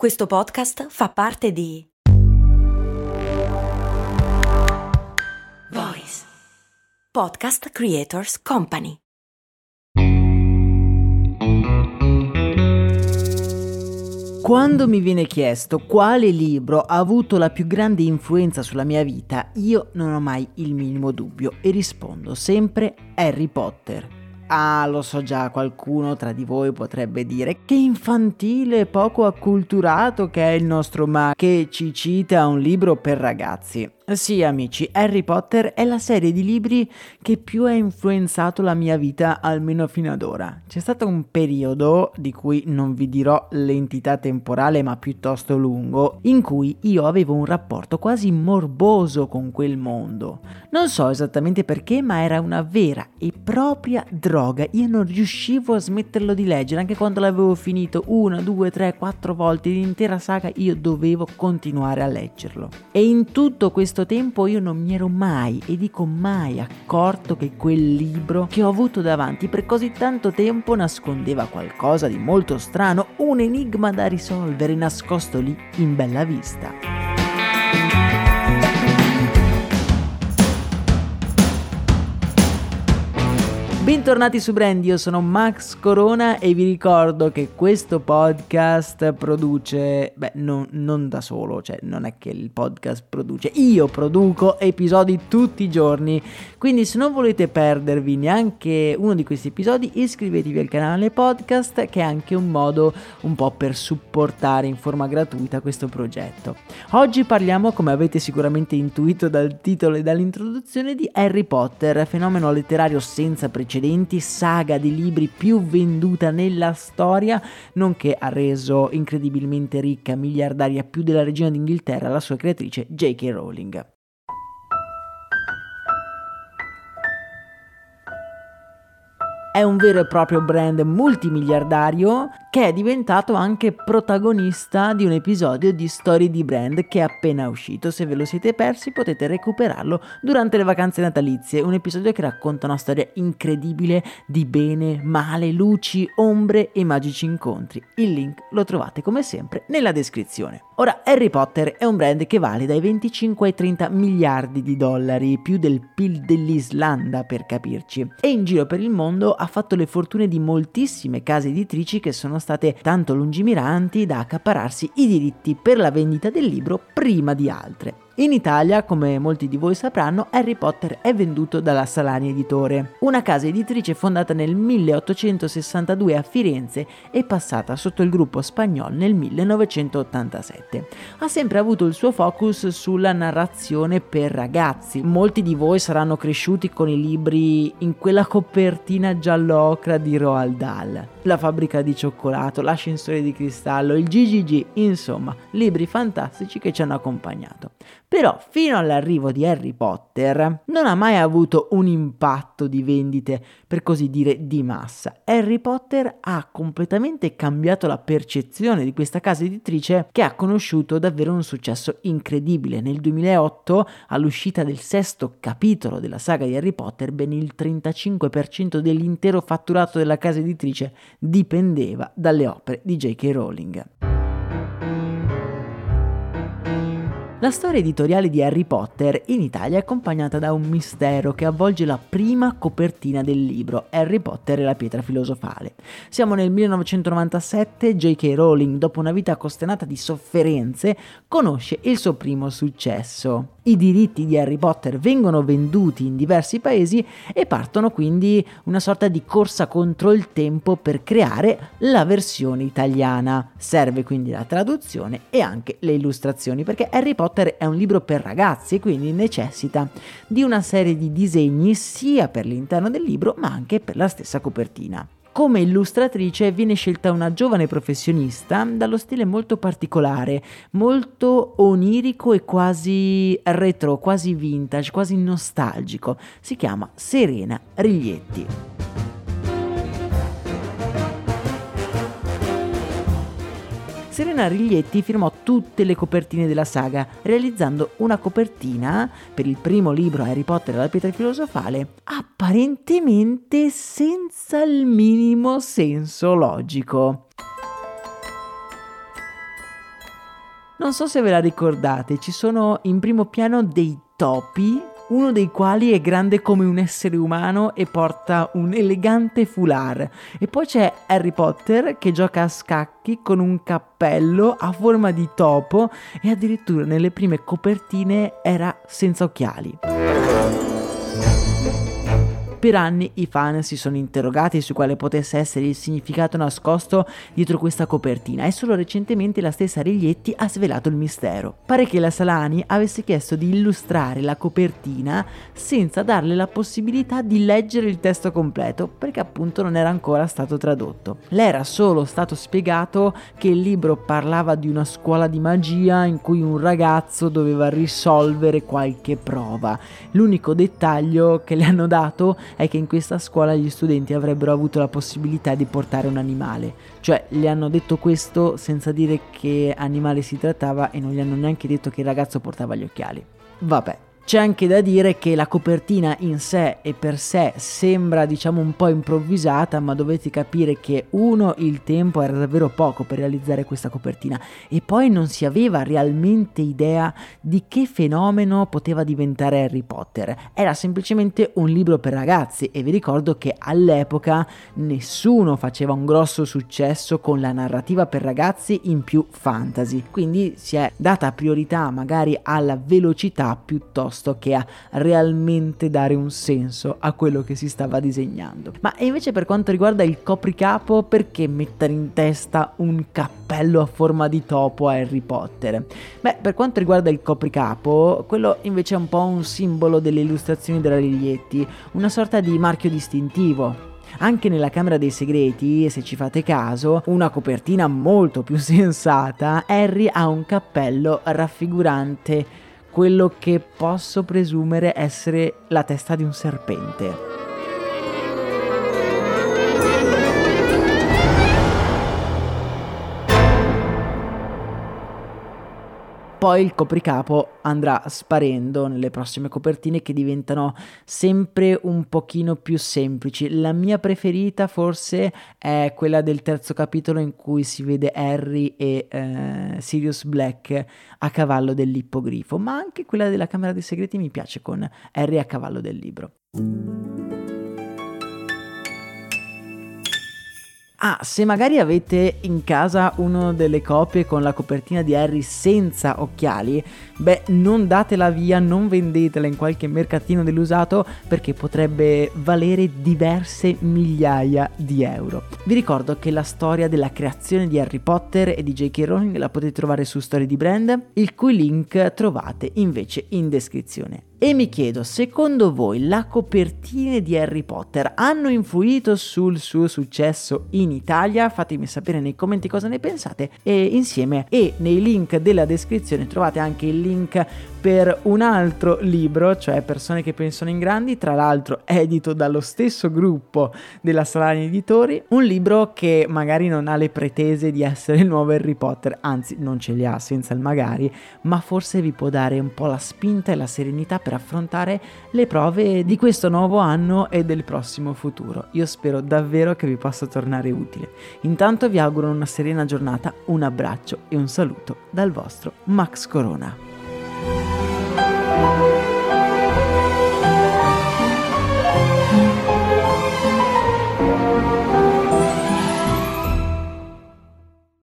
Questo podcast fa parte di Voice Podcast Creators Company. Quando mi viene chiesto quale libro ha avuto la più grande influenza sulla mia vita, io non ho mai il minimo dubbio e rispondo sempre Harry Potter. Ah, lo so già, qualcuno tra di voi potrebbe dire che infantile e poco acculturato che è il nostro ma che ci cita un libro per ragazzi. Sì, amici, Harry Potter è la serie di libri che più ha influenzato la mia vita, almeno fino ad ora. C'è stato un periodo, di cui non vi dirò l'entità temporale, ma piuttosto lungo, in cui io avevo un rapporto quasi morboso con quel mondo. Non so esattamente perché, ma era una vera e propria droga. Io non riuscivo a smetterlo di leggere, anche quando l'avevo finito una, due, tre, quattro volte l'intera saga, io dovevo continuare a leggerlo. E in tutto questo questo tempo io non mi ero mai, e dico mai, accorto che quel libro che ho avuto davanti per così tanto tempo nascondeva qualcosa di molto strano, un enigma da risolvere nascosto lì in bella vista. Bentornati su Brand, io sono Max Corona e vi ricordo che questo podcast produce, beh, non, non, da solo, cioè non è che il podcast produce, io produco episodi tutti i giorni, quindi se non volete perdervi neanche uno di questi episodi iscrivetevi al canale podcast che è anche un modo un po' per supportare in forma gratuita questo progetto. Oggi parliamo, come avete sicuramente intuito dal titolo e dall'introduzione, di Harry Potter, fenomeno letterario senza precedenti precedenti, saga di libri più venduta nella storia, nonché ha reso incredibilmente ricca, miliardaria più della regina d'Inghilterra la sua creatrice J.K. Rowling. È un vero e proprio brand multimiliardario che è diventato anche protagonista di un episodio di Storie di Brand che è appena uscito. Se ve lo siete persi potete recuperarlo durante le vacanze natalizie. Un episodio che racconta una storia incredibile di bene, male, luci, ombre e magici incontri. Il link lo trovate come sempre nella descrizione. Ora, Harry Potter è un brand che vale dai 25 ai 30 miliardi di dollari, più del PIL dell'Islanda per capirci. E in giro per il mondo ha fatto le fortune di moltissime case editrici che sono state tanto lungimiranti da accapararsi i diritti per la vendita del libro prima di altre. In Italia, come molti di voi sapranno, Harry Potter è venduto dalla Salani Editore, una casa editrice fondata nel 1862 a Firenze e passata sotto il gruppo spagnolo nel 1987. Ha sempre avuto il suo focus sulla narrazione per ragazzi. Molti di voi saranno cresciuti con i libri in quella copertina giallo-ocra di Roald Dahl, La fabbrica di cioccolato, L'ascensore di cristallo, il GGG, insomma, libri fantastici che ci hanno accompagnato. Però fino all'arrivo di Harry Potter non ha mai avuto un impatto di vendite, per così dire, di massa. Harry Potter ha completamente cambiato la percezione di questa casa editrice che ha conosciuto davvero un successo incredibile. Nel 2008, all'uscita del sesto capitolo della saga di Harry Potter, ben il 35% dell'intero fatturato della casa editrice dipendeva dalle opere di J.K. Rowling. La storia editoriale di Harry Potter in Italia è accompagnata da un mistero che avvolge la prima copertina del libro, Harry Potter e la pietra filosofale. Siamo nel 1997, J.K. Rowling, dopo una vita costellata di sofferenze, conosce il suo primo successo i diritti di Harry Potter vengono venduti in diversi paesi e partono quindi una sorta di corsa contro il tempo per creare la versione italiana. Serve quindi la traduzione e anche le illustrazioni perché Harry Potter è un libro per ragazzi e quindi necessita di una serie di disegni sia per l'interno del libro ma anche per la stessa copertina. Come illustratrice viene scelta una giovane professionista dallo stile molto particolare, molto onirico e quasi retro, quasi vintage, quasi nostalgico. Si chiama Serena Riglietti. Serena Riglietti firmò tutte le copertine della saga, realizzando una copertina per il primo libro Harry Potter e la pietra filosofale apparentemente senza il minimo senso logico. Non so se ve la ricordate, ci sono in primo piano dei topi uno dei quali è grande come un essere umano e porta un elegante foulard. E poi c'è Harry Potter che gioca a scacchi con un cappello a forma di topo e addirittura nelle prime copertine era senza occhiali. Per anni i fan si sono interrogati su quale potesse essere il significato nascosto dietro questa copertina e solo recentemente la stessa Riglietti ha svelato il mistero. Pare che la Salani avesse chiesto di illustrare la copertina senza darle la possibilità di leggere il testo completo perché appunto non era ancora stato tradotto. Le era solo stato spiegato che il libro parlava di una scuola di magia in cui un ragazzo doveva risolvere qualche prova. L'unico dettaglio che le hanno dato è che in questa scuola gli studenti avrebbero avuto la possibilità di portare un animale. Cioè, gli hanno detto questo senza dire che animale si trattava e non gli hanno neanche detto che il ragazzo portava gli occhiali. Vabbè, c'è anche da dire che la copertina in sé e per sé sembra diciamo un po' improvvisata, ma dovete capire che uno il tempo era davvero poco per realizzare questa copertina e poi non si aveva realmente idea di che fenomeno poteva diventare Harry Potter. Era semplicemente un libro per ragazzi e vi ricordo che all'epoca nessuno faceva un grosso successo con la narrativa per ragazzi in più fantasy, quindi si è data priorità magari alla velocità piuttosto piuttosto che a realmente dare un senso a quello che si stava disegnando. Ma invece per quanto riguarda il copricapo, perché mettere in testa un cappello a forma di topo a Harry Potter? Beh, per quanto riguarda il copricapo, quello invece è un po' un simbolo delle illustrazioni della Riglietti, una sorta di marchio distintivo, anche nella Camera dei Segreti, se ci fate caso, una copertina molto più sensata, Harry ha un cappello raffigurante quello che posso presumere essere la testa di un serpente. Poi il copricapo andrà sparendo nelle prossime copertine che diventano sempre un pochino più semplici. La mia preferita forse è quella del terzo capitolo in cui si vede Harry e eh, Sirius Black a cavallo dell'ippogrifo, ma anche quella della Camera dei Segreti mi piace con Harry a cavallo del libro. Ah, se magari avete in casa una delle copie con la copertina di Harry senza occhiali, beh, non datela via, non vendetela in qualche mercatino dell'usato perché potrebbe valere diverse migliaia di euro. Vi ricordo che la storia della creazione di Harry Potter e di J.K. Rowling la potete trovare su Story di Brand, il cui link trovate invece in descrizione. E mi chiedo, secondo voi la copertine di Harry Potter hanno influito sul suo successo in Italia? Fatemi sapere nei commenti cosa ne pensate e insieme e nei link della descrizione trovate anche il link per un altro libro, cioè Persone che pensano in grandi, tra l'altro edito dallo stesso gruppo della Salani Editori, un libro che magari non ha le pretese di essere il nuovo Harry Potter, anzi non ce li ha senza il magari, ma forse vi può dare un po' la spinta e la serenità per affrontare le prove di questo nuovo anno e del prossimo futuro. Io spero davvero che vi possa tornare utile. Intanto vi auguro una serena giornata, un abbraccio e un saluto dal vostro Max Corona.